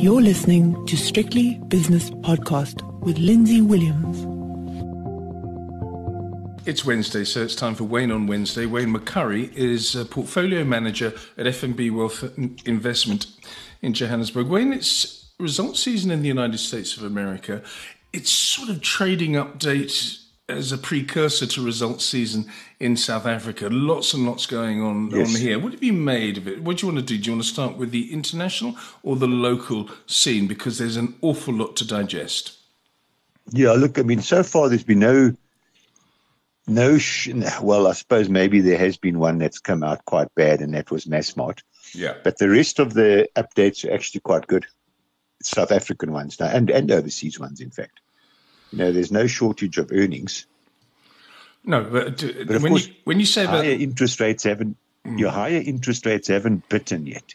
You're listening to Strictly Business Podcast with Lindsay Williams. It's Wednesday, so it's time for Wayne on Wednesday. Wayne McCurrie is a portfolio manager at FNB Wealth Investment in Johannesburg. Wayne, it's results season in the United States of America. It's sort of trading update as a precursor to results season in South Africa. Lots and lots going on, yes. on here. What have you made of it? What do you want to do? Do you want to start with the international or the local scene? Because there's an awful lot to digest. Yeah, look, I mean, so far there's been no, no. Sh- well, I suppose maybe there has been one that's come out quite bad, and that was Massmart. Yeah. But the rest of the updates are actually quite good. South African ones now, and and overseas ones, in fact. You know, there's no shortage of earnings. No, but, uh, but when, course, you, when you say higher that interest rates haven't, mm. your higher interest rates haven't bitten yet.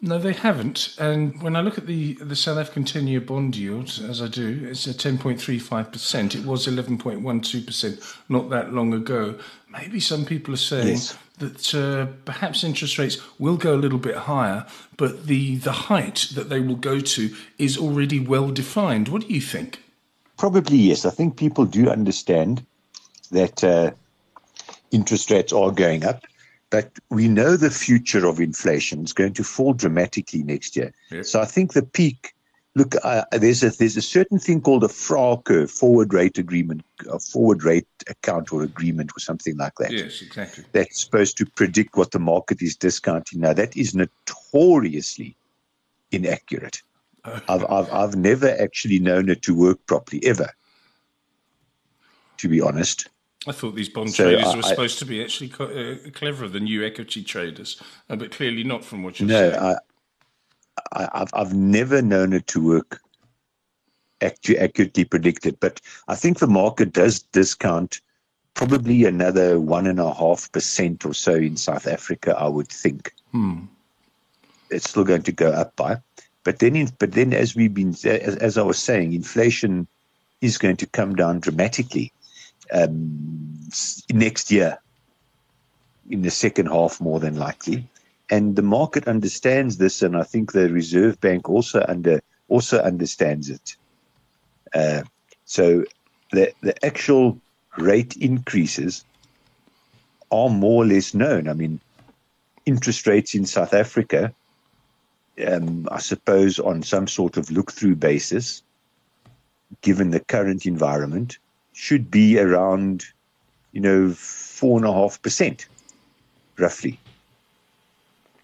No, they haven't. And when I look at the the South African ten-year bond yield, as I do, it's at ten point three five percent. It was eleven point one two percent not that long ago. Maybe some people are saying yes. that uh, perhaps interest rates will go a little bit higher, but the the height that they will go to is already well defined. What do you think? Probably yes. I think people do understand that uh, interest rates are going up, but we know the future of inflation is going to fall dramatically next year. Yes. So I think the peak. Look, uh, there's a there's a certain thing called a FRA curve, forward rate agreement, a forward rate account or agreement or something like that. Yes, exactly. That's supposed to predict what the market is discounting. Now that is notoriously inaccurate. I've, I've, I've never actually known it to work properly, ever, to be honest. I thought these bond so traders I, were supposed to be actually uh, cleverer than you equity traders, uh, but clearly not from what you're no, saying. No, I, have I've never known it to work accurately predicted, but I think the market does discount probably another one and a half percent or so in South Africa. I would think hmm. it's still going to go up by. But then, in, but then, as we've been, as, as, I was saying, inflation is going to come down dramatically um, next year, in the second half, more than likely. And the market understands this, and I think the Reserve Bank also under also understands it. Uh, so the the actual rate increases are more or less known. I mean, interest rates in South Africa um, I suppose, on some sort of look through basis, given the current environment, should be around, you know, four and a half percent, roughly.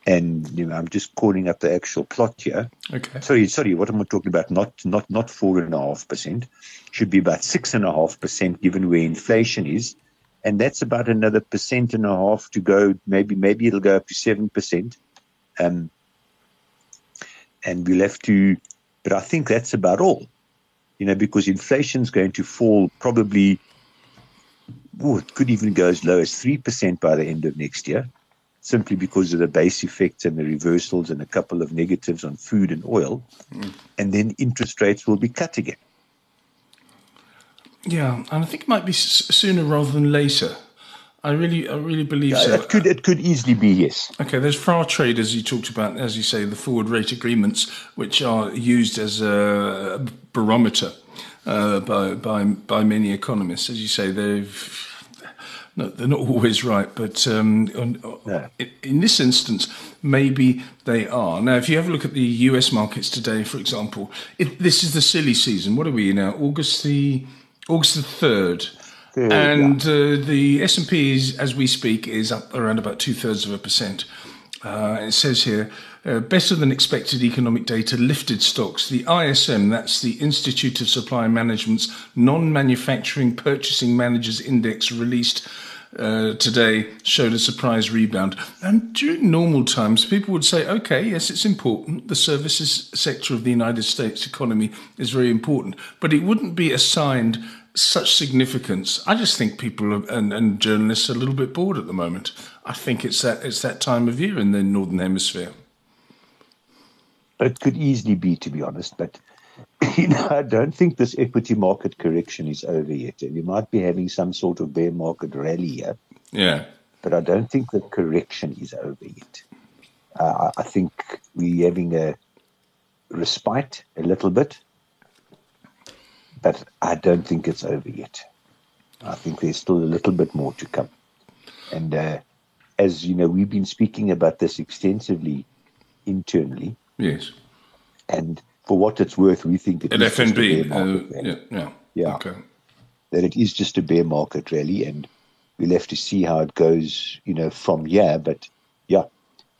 And you know, I'm just calling up the actual plot here. Okay. Sorry, sorry. What am I talking about? Not not not four and a half percent. Should be about six and a half percent, given where inflation is, and that's about another percent and a half to go. Maybe maybe it'll go up to seven percent. Um, and we'll have to. But I think that's about all, you know, because inflation's going to fall probably. Oh, it could even go as low as three percent by the end of next year, simply because of the base effects and the reversals and a couple of negatives on food and oil, mm. and then interest rates will be cut again. Yeah, and I think it might be sooner rather than later. I really, I really believe yeah, so. It could, it could easily be yes. Okay, there's FRA traders you talked about, as you say, the forward rate agreements, which are used as a barometer uh, by by by many economists. As you say, they've. No, they're not always right, but um, on, in this instance, maybe they are. Now, if you have a look at the U.S. markets today, for example, it, this is the silly season. What are we now? August the August the third and uh, the S and P is, as we speak, is up around about two thirds of a percent. Uh, it says here, uh, better than expected economic data lifted stocks. The ISM, that's the Institute of Supply Management's non-manufacturing purchasing managers index, released uh, today showed a surprise rebound. And during normal times, people would say, okay, yes, it's important. The services sector of the United States economy is very important, but it wouldn't be assigned such significance. I just think people are, and, and journalists are a little bit bored at the moment. I think it's that it's that time of year in the northern hemisphere. It could easily be, to be honest, but you know, I don't think this equity market correction is over yet. We might be having some sort of bear market rally here. Yeah. But I don't think the correction is over yet. Uh, I think we're having a respite a little bit, but I don't think it's over yet. I think there's still a little bit more to come. And uh, as you know, we've been speaking about this extensively internally. Yes. And for what it's worth, we think it At is just a FNB. bear market, Uh, yeah, yeah. Yeah. Okay. that it is just a bear market, really. And we'll have to see how it goes, you know, from here. But yeah,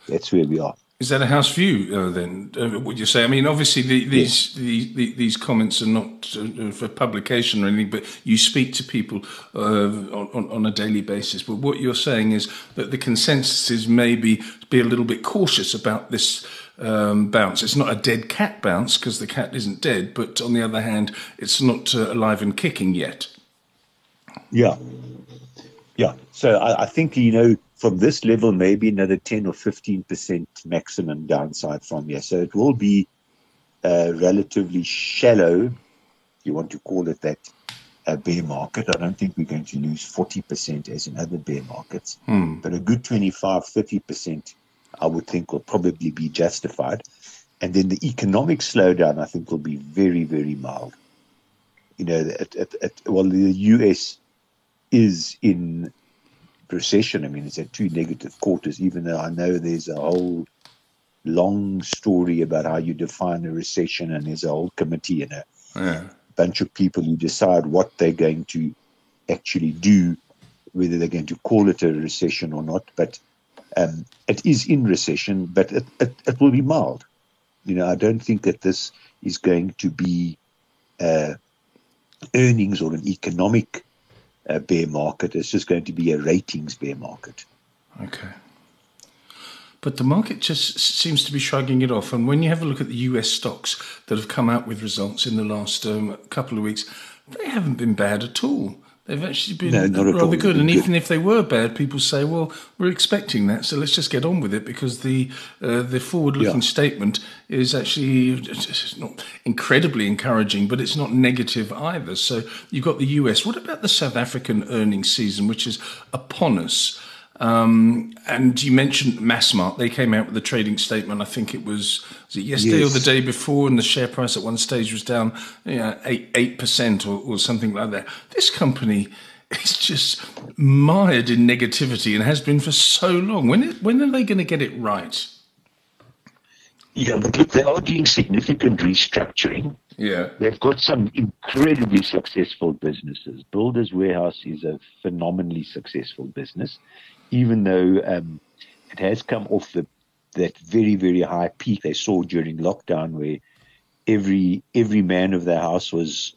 that's where we are. Is that a house view uh, then? Uh, would you say? I mean, obviously the, these the, the, these comments are not uh, for publication or anything, but you speak to people uh, on, on a daily basis. But what you're saying is that the consensus is maybe be a little bit cautious about this um, bounce. It's not a dead cat bounce because the cat isn't dead, but on the other hand, it's not uh, alive and kicking yet. Yeah. Yeah. So I, I think, you know, from this level, maybe another 10 or 15% maximum downside from here. So it will be uh, relatively shallow, if you want to call it that, a bear market. I don't think we're going to lose 40% as in other bear markets, but a good 25, 30%, I would think will probably be justified. And then the economic slowdown, I think, will be very, very mild. You know, at, at, at, well, the US is in recession. I mean, it's had two negative quarters, even though I know there's a whole long story about how you define a recession, and there's a whole committee and a Yeah. bunch of people who decide what they're going to actually do, whether they're going to call it a recession or not. But um, it is in recession, but it, it, it will be mild. You know, I don't think that this is going to be uh, earnings or an economic uh, bear market. It's just going to be a ratings bear market. Okay. But the market just seems to be shrugging it off. And when you have a look at the US stocks that have come out with results in the last um, couple of weeks, they haven't been bad at all. They've actually been No, rather good. And been even if they were bad, people say, "Well, we're expecting that, so let's just get on with it," because the uh, the forward-looking Yeah. statement is actually not incredibly encouraging, but it's not negative either. So you've got the US. What about the South African earnings season, which is upon us? Um, and you mentioned Massmart. They came out with a trading statement. I think it was, was it yesterday or the day before, and the share price at one stage was down you know, eight eight percent or, or something like that. This company is just mired in negativity and has been for so long. When when are they going to get it right? Yeah, but look, they are doing significant restructuring. Yeah, They've got some incredibly successful businesses. Builders Warehouse is a phenomenally successful business, even though um, it has come off the that very very high peak they saw during lockdown, where every every man of the house was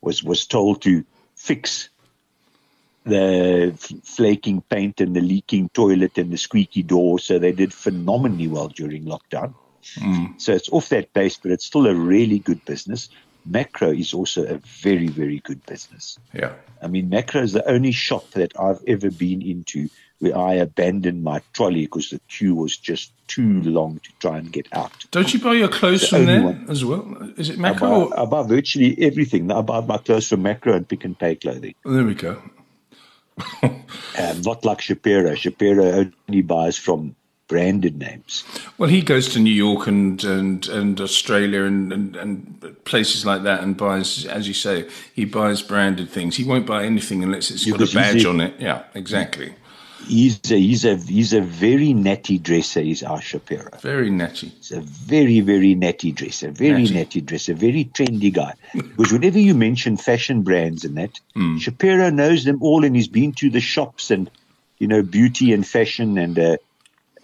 was was told to fix the flaking paint and the leaking toilet and the squeaky door. So they did phenomenally well during lockdown. So it's off that base, but it's still a really good business. Makro is also a very, very good business. yeah. I mean, Makro is the only shop that I've ever been into where I abandoned my trolley because the queue was just too long to try and get out. Don't you buy your clothes The from there one. as well? Is it I Makro? buy, I buy virtually everything. I buy my clothes from Makro and Pick n Pay clothing. there we go. Um, not like Shapiro. Shapiro only buys from branded names. Well, he goes to New York and and, and Australia and, and, and places like that and buys, as you say, he buys branded things. He won't buy anything unless it's got a badge on it. Yeah, exactly. He's a, he's a, he's a very natty dresser, is our Shapiro. Very natty. He's a very, very natty dresser, very Natty. natty, dresser, very trendy guy. because whenever you mention fashion brands and that, Hmm. Shapiro knows them all and he's been to the shops and, you know, beauty and fashion and uh,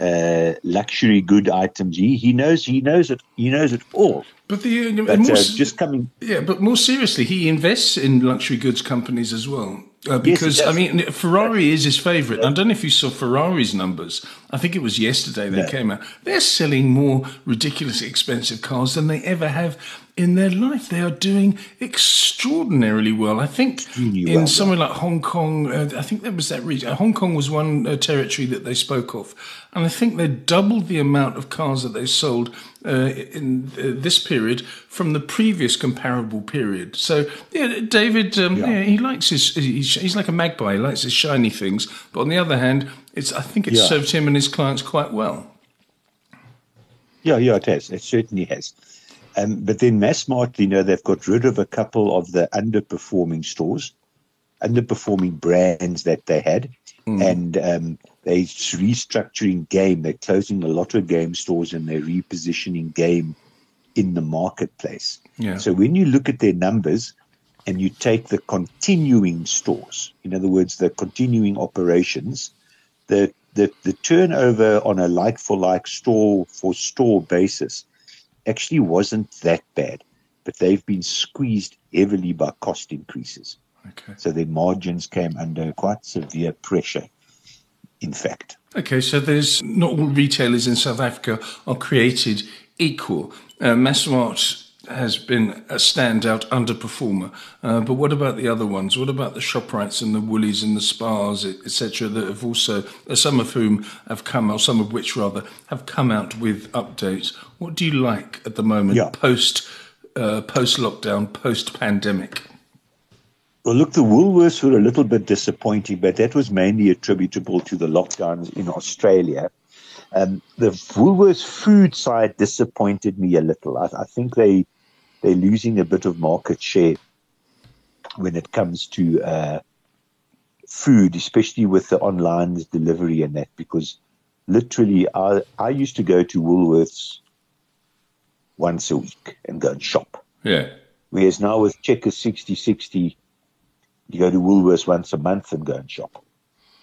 uh, luxury good items. He, he knows he knows it he knows it all. But the uh, But more, uh, just coming yeah, but more seriously, he invests in luxury goods companies as well. Uh, because I mean, Ferrari is his favorite. I don't know if you saw Ferrari's numbers. I think it was yesterday they No. came out. They're selling more ridiculously expensive cars than they ever have in their life. They are doing extraordinarily well. I think in well, somewhere like Hong Kong, uh, I think that was that region. Hong Kong was one uh, territory that they spoke of, and I think they doubled the amount of cars that they sold uh, in uh, this period from the previous comparable period. So yeah, David, um, yeah. Yeah. he likes his. He's, he's like a magpie. He likes his shiny things, but on the other hand, it's. I think it Yeah. served him and his clients quite well. Yeah, yeah, it has. It certainly has. Um, but then Massmart, you know, they've got rid of a couple of the underperforming stores, underperforming brands that they had, mm. and um, they're restructuring game. They're closing a lot of game stores and they're repositioning game in the marketplace. Yeah. So when you look at their numbers and you take the continuing stores, in other words, the continuing operations, the the, the turnover on a like for like store for store basis actually wasn't that bad, but they've been squeezed heavily by cost increases. Okay. So their margins came under quite severe pressure, in fact. Okay, so there's not all retailers in South Africa are created equal. Uh, Massmart has been a standout underperformer. Uh, but what about the other ones? What about the Shoprites and the Woolies and the Spars, etc., that have also, uh, some of whom have come, or some of which rather, have come out with updates? What do you like at the moment, yeah. post uh, post lockdown, post pandemic? Well, look, the Woolworths were a little bit disappointing, but that was mainly attributable to the lockdowns in Australia. Um, the Woolworths food side disappointed me a little. I, I think they they're losing a bit of market share when it comes to uh, food, especially with the online delivery and that, because literally I, I used to go to Woolworths once a week and go and shop. Yeah. Whereas now with Checkers Sixty60, you go to Woolworths once a month and go and shop.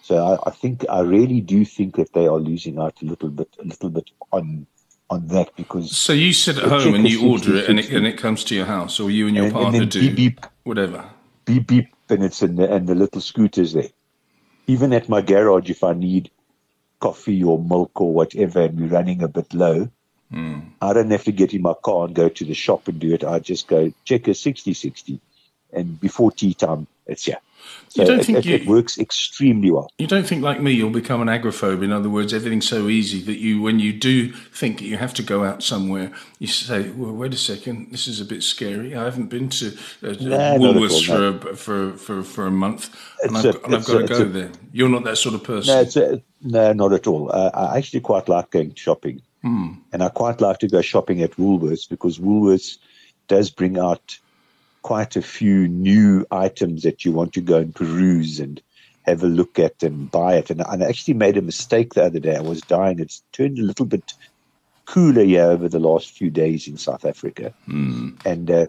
So I, I, think I really do think that they are losing out a little bit, a little bit on on that because. So you sit at home and you order it, and it and it comes to your house, or you and your and, partner and do beep, beep, whatever. Beep beep, and it's in the and the little scooters there. Even at my garage, if I need coffee or milk or whatever, and we're running a bit low, mm. I don't have to get in my car and go to the shop and do it. I just go Checkers Sixty60, and before tea time, it's here. So you don't it, think it, you, it works extremely well. You don't think, like me, you'll become an agoraphobe. In other words, everything's so easy that you, when you do think that you have to go out somewhere, you say, "Well, wait a second, this is a bit scary. I haven't been to uh, nah, Woolworths all, for, a, for, for for a month, and I've, a, and I've, got to go a, there." You're not that sort of person. No, no not at all. Uh, I actually quite like going shopping, mm. and I quite like to go shopping at Woolworths because Woolworths does bring out quite a few new items that you want to go and peruse and have a look at and buy it. And, and I actually made a mistake the other day. I was dying. It's turned a little bit cooler here over the last few days in South Africa. Mm. And uh,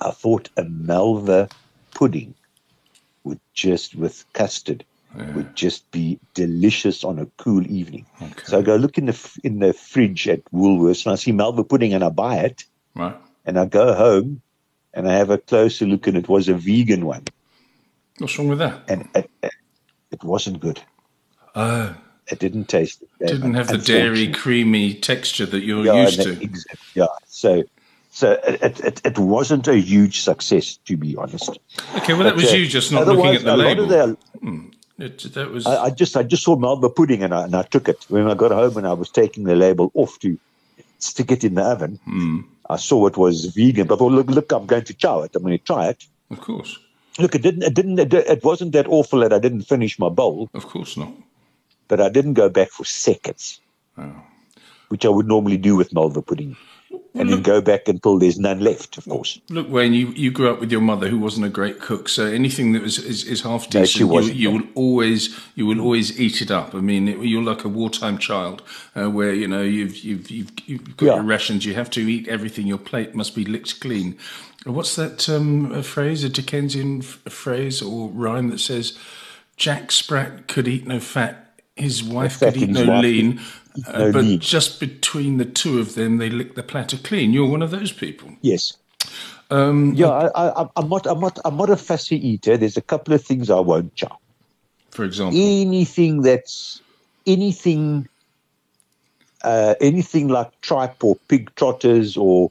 I thought a Malva pudding would just, with custard, yeah. would just be delicious on a cool evening. Okay. So I go look in the in the fridge at Woolworths and I see Malva pudding and I buy it. Right. And I go home and I have a closer look, and it was a vegan one. What's wrong with that? And it, it wasn't good. Oh. It didn't taste. It didn't have the dairy, creamy texture that you're yeah, used to. yeah. So, so it, it, it wasn't a huge success, to be honest. Okay, well, that but, was uh, you just not looking at the label. Their, hmm. it, that was. I, I, just I just saw Malva pudding and I, and I took it when I got home and I was taking the label off to stick it in the oven. Hmm. I saw it was vegan, but I thought, look, look, I'm going to try it. I'm going to try it. Of course. Look, it didn't, it didn't, it, wasn't that awful that I didn't finish my bowl. Of course not. But I didn't go back for seconds, oh. which I would normally do with Malva pudding and then go back until there's none left, of course. Look, Wayne, you, you grew up with your mother who wasn't a great cook, so anything that was is, is half decent, no, you, you will always you will always eat it up. I mean, it, you're like a wartime child, uh, where you know you've you've you've, you've got yeah. your rations, you have to eat everything. Your plate must be licked clean. What's that um, phrase, a Dickensian phrase or rhyme that says, "Jack Sprat could eat no fat." His wife could eat no lean, uh, but just between the two of them, they lick the platter clean. You're one of those people. Yes. Um, yeah, I, am not. I'm not. I'm not a fussy eater. There's a couple of things I won't chop. For example, anything that's anything, uh, anything like tripe or pig trotters or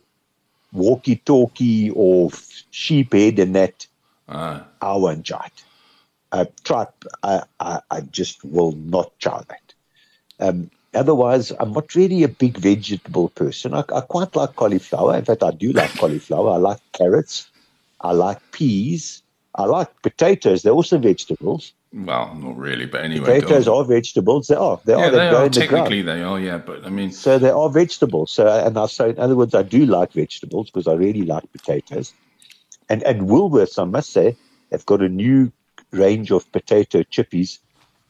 walkie-talkie or sheep head and that, ah. I won't it. Uh, tripe, I, I, I just will not try that. Um, Otherwise, I'm not really a big vegetable person. I, I, quite like cauliflower. In fact, I do like cauliflower. I like carrots. I like peas. I like potatoes. They're also vegetables. Well, not really, but anyway. Potatoes are vegetables. They are. They yeah, are. they, They, are. in the. Technically, they are. Yeah, but I mean, So they are vegetables. So, and I say, in other words, I do like vegetables because I really like potatoes. And and Woolworths, I must say, have got a new range of potato chippies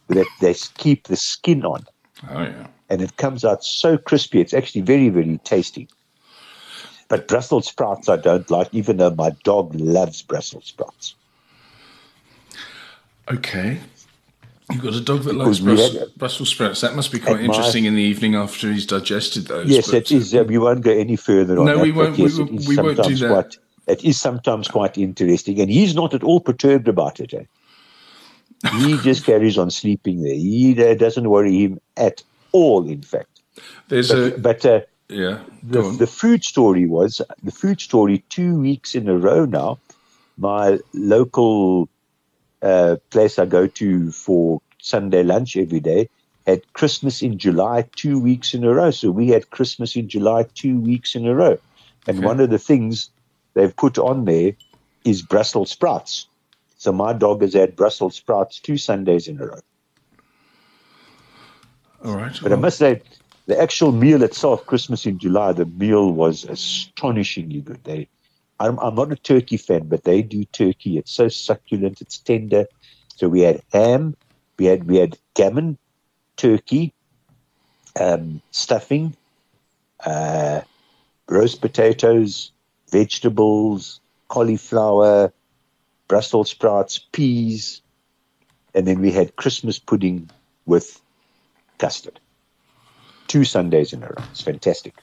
that they keep the skin on, oh yeah. and it comes out so crispy. It's actually very very tasty. But Brussels sprouts, I don't like, even though my dog loves Brussels sprouts. Okay. You've got a dog that likes Brussels, Brussels sprouts. That must be quite At my- interesting in the evening after he's digested those. Yes, it is. Uh, we won't go any further on No, that. we won't- Yes, we we won't do that. Quite, it is sometimes quite interesting, and he's not at all perturbed about it. Eh? He just carries on sleeping there. He uh, doesn't worry him at all. In fact, There's but, a but uh, yeah. the, the food story was the food story two weeks in a row now. My local uh, place I go to for Sunday lunch every day had Christmas in July two weeks in a row. So we had Christmas in July two weeks in a row. And Okay. one of the things they've put on there is Brussels sprouts. So my dog has had Brussels sprouts two Sundays in a row. All right. But I must say, the actual meal itself, Christmas in July, the meal was astonishingly good. They, I'm, I'm not a turkey fan, but they do turkey. It's so succulent, it's tender. So we had ham, we had we had gammon, turkey, um, stuffing, uh, roast potatoes, vegetables, cauliflower, Brussels sprouts, peas, and then we had Christmas pudding with custard. Two Sundays in a row. It's fantastic.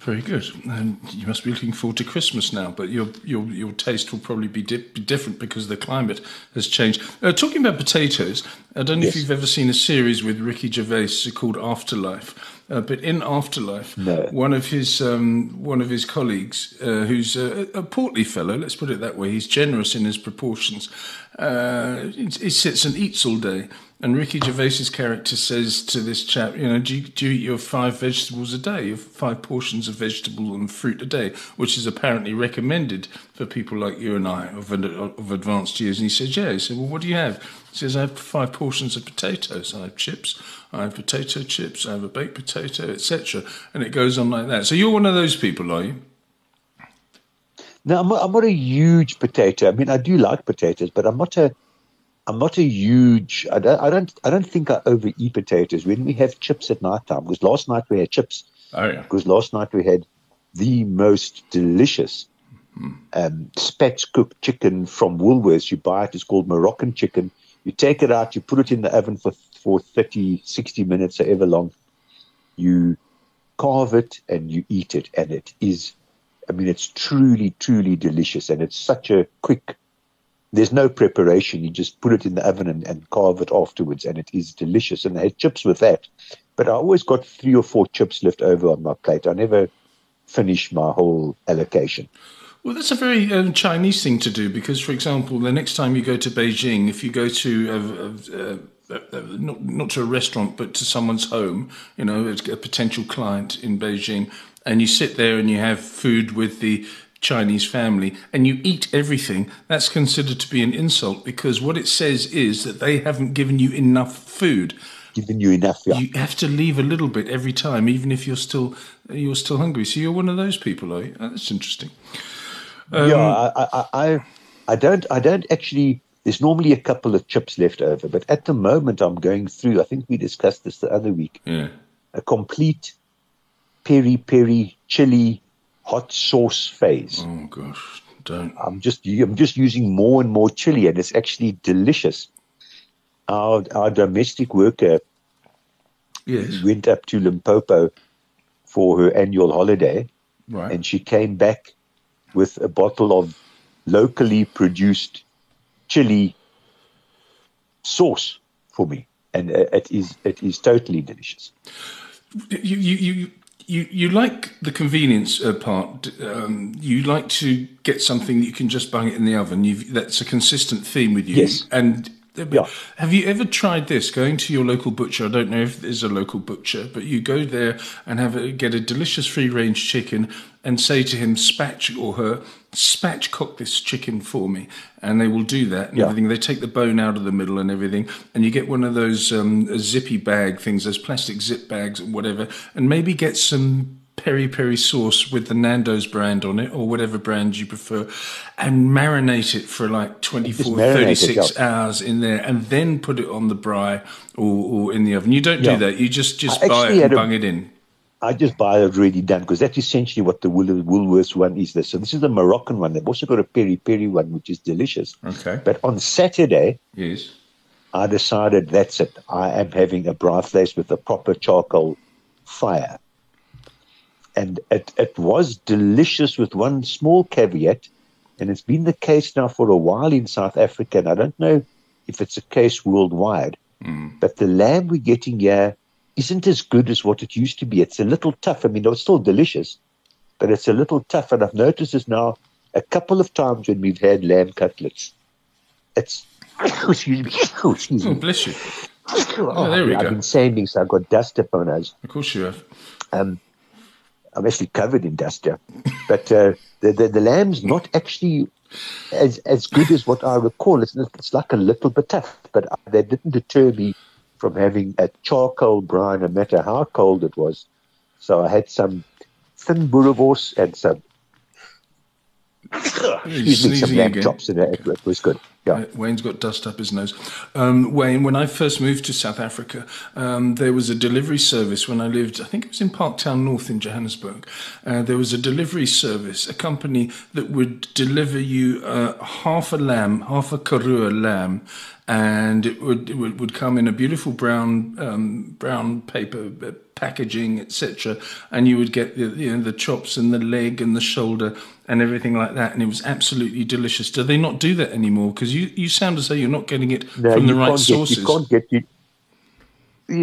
Very good. And you must be looking forward to Christmas now, but your your your taste will probably be, di- be different because the climate has changed. Uh, talking about potatoes, I don't know if you've ever seen a series with Ricky Gervais called Afterlife. Uh, but in Afterlife, No. one of his um, one of his colleagues, uh, who's a, a portly fellow, let's put it that way, he's generous in his proportions. Uh, he, he sits and eats all day, and Ricky Gervais's character says to this chap, you know, do you, do you eat your five vegetables a day, your five portions of vegetable and fruit a day, which is apparently recommended for people like you and I of, of advanced years. And he says, yeah. He said, well, what do you have? Says, I have five portions of potatoes. I have chips. I have potato chips. I have a baked potato, etc. And it goes on like that. So you're one of those people, are you? No, I'm not, I'm not a huge potato. I mean, I do like potatoes, but I'm not a I'm not a huge. I don't. I don't. I don't think I overeat potatoes. When we have chips at night time, because last night we had chips. Oh yeah. Because last night we had the most delicious um, spatchcocked chicken from Woolworths. You buy it. It's called Moroccan chicken. You take it out. You put it in the oven for for 30, 60 minutes, however long. You carve it and you eat it, and it is. I mean, it's truly, truly delicious, and it's such a quick. There's no preparation. You just put it in the oven and, and carve it afterwards, and it is delicious. And I had chips with that, but I always got three or four chips left over on my plate. I never finish my whole allocation. Well, that's a very um, Chinese thing to do because, for example, the next time you go to Beijing, if you go to a, a, a, not not to a restaurant but to someone's home, you know, a potential client in Beijing, and you sit there and you have food with the Chinese family and you eat everything, that's considered to be an insult because what it says is that they haven't given you enough food. Given you enough, yeah. You have to leave a little bit every time, even if you're still you're still hungry. So you're one of those people, are you? Oh, that's interesting. Yeah, um, I, I, I, I don't, I don't actually. There's normally a couple of chips left over, but at the moment I'm going through. I think we discussed this the other week. Yeah. A complete peri peri chili hot sauce phase. Oh gosh, don't. I'm just, I'm just using more and more chili, and it's actually delicious. Our, our domestic worker Yes. went up to Limpopo for her annual holiday, Right. and she came back with a bottle of locally produced chili sauce for me, and uh, it is it is totally delicious. you you you. You, you like the convenience uh, part. Um, you like to get something that you can just bang it in the oven. You've, that's a consistent theme with you. Yes. And Yeah. Have you ever tried this? Going to your local butcher. I don't know if there's a local butcher, but you go there and have a, get a delicious free range chicken and say to him, "Spatch or her, spatchcock this chicken for me," and they will do that and Yeah. everything. They take the bone out of the middle and everything, and you get one of those um, zippy bag things, those plastic zip bags and whatever, and maybe get some peri peri sauce with the Nando's brand on it or whatever brand you prefer and marinate it for like 24 marinate it, 36 yeah. hours in there and then put it on the braai or, or in the oven you don't Yeah. do that you just just I buy it and a- bung it in I just buy it already done because that's essentially what the Wool- Woolworths one is. This. So this is the Moroccan one. They've also got a peri peri one, which is delicious. okay But on Saturday, yes I decided that's it. I am having a braaivleis with a proper charcoal fire. And it, it was delicious with one small caveat. And it's been the case now for a while in South Africa. And I don't know if it's a case worldwide. But the lamb we're getting here isn't as good as what it used to be. It's a little tough. I mean, it's still delicious, but it's a little tough. And I've noticed this now a couple of times when we've had lamb cutlets. It's, excuse me, excuse oh me. bless you Oh, there we I've go. been saying this. I've got dust up on us. of course you have Um, I'm actually covered in dust here. But uh, the, the the lamb's not actually as as good as what I recall. It's it's like a little bit tough, but that didn't deter me from having a charcoal braai, no matter how cold it was. So I had some thin boerewors and some. Excuse some sneezing lamb again. chops, and it, it was good. Yeah. Uh, Wayne's got dust up his nose. Um, Wayne, when I first moved to South Africa, um, there was a delivery service when I lived, I think it was in Parktown North in Johannesburg. Uh, there was a delivery service, a company that would deliver you uh, half a lamb, half a Karoo lamb, and it would, it would, would come in a beautiful brown um, brown paper uh, packaging, etc. And you would get the you know the chops and the leg and the shoulder and everything like that, and it was absolutely delicious. Do they not do that anymore? Because you, you sound as though you're not getting it No, from the right can't sources. Get, you can't get you-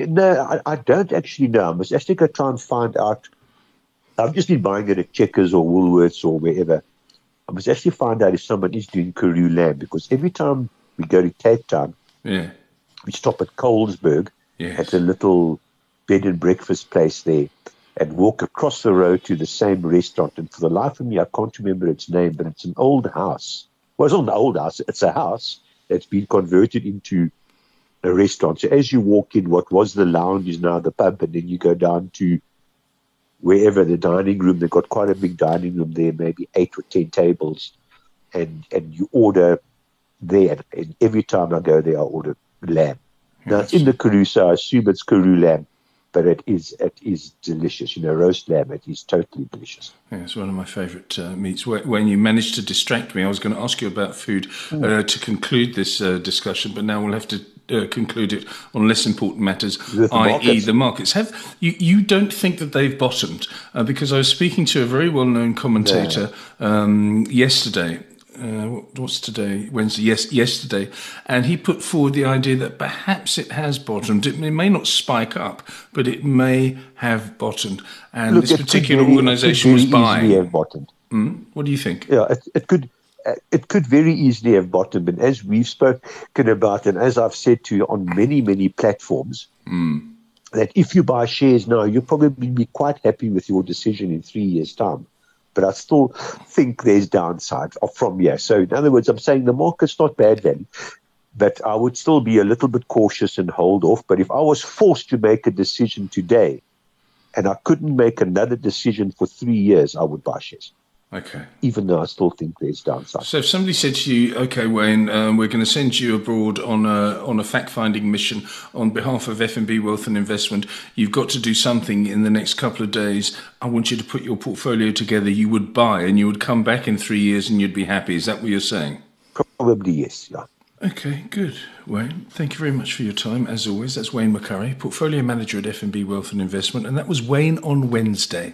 No, I, I don't actually know. I must actually go try and find out. I've just been buying it at Checkers or Woolworths or wherever. I must actually find out if someone is doing Karoo lamb because every time we go to Cape Town, yeah, we stop at Colesburg Yes. at a little bed and breakfast place there and walk across the road to the same restaurant. And for the life of me, I can't remember its name, but it's an old house. Well, it's not an old house, it's a house that's been converted into a restaurant. So as you walk in, what was the lounge is now the pub, and then you go down to wherever the dining room. They've got quite a big dining room there, maybe eight or ten tables, and and you order there. And, every time I go there, I order lamb. Now it's in the Karoo, so I assume it's Karoo lamb, but it is it is delicious. You know, roast lamb. It is totally delicious. Yeah, it's one of my favourite uh, meats. When you managed to distract me, I was going to ask you about food uh, to conclude this uh, discussion, but now we'll have to uh, conclude it on less important matters, i.e., the markets. Have you? You don't think that they've bottomed? Uh, because I was speaking to a very well-known commentator um, yesterday. Uh, what's today? Wednesday. Yes, yesterday, and he put forward the idea that perhaps it has bottomed. It may, not spike up, but it may have bottomed. And this particular very- it could organisation was buying. have bottomed. What do you think? Yeah, it, it could it could very easily have bottomed. And as we've spoken about, and as I've said to you on many many platforms, that if you buy shares now, you'll probably be quite happy with your decision in three years' time. But I still think there's downside from here. So in other words, I'm saying the market's not bad then. But I would still be a little bit cautious and hold off. But if I was forced to make a decision today and I couldn't make another decision for three years, I would buy shares Okay. even though I still think there's downside. So if somebody said to you, "Okay, Wayne, um, we're going to send you abroad on a on a fact-finding mission on behalf of FNB Wealth and Investment. You've got to do something in the next couple of days. I want you to put your portfolio together. You would buy, and you would come back in three years, and you'd be happy. Is that what you're saying?" Probably yes, yeah. Okay, good. Wayne, thank you very much for your time. As always, that's Wayne McCurrie, Portfolio Manager at FNB Wealth and Investment, and that was Wayne on Wednesday.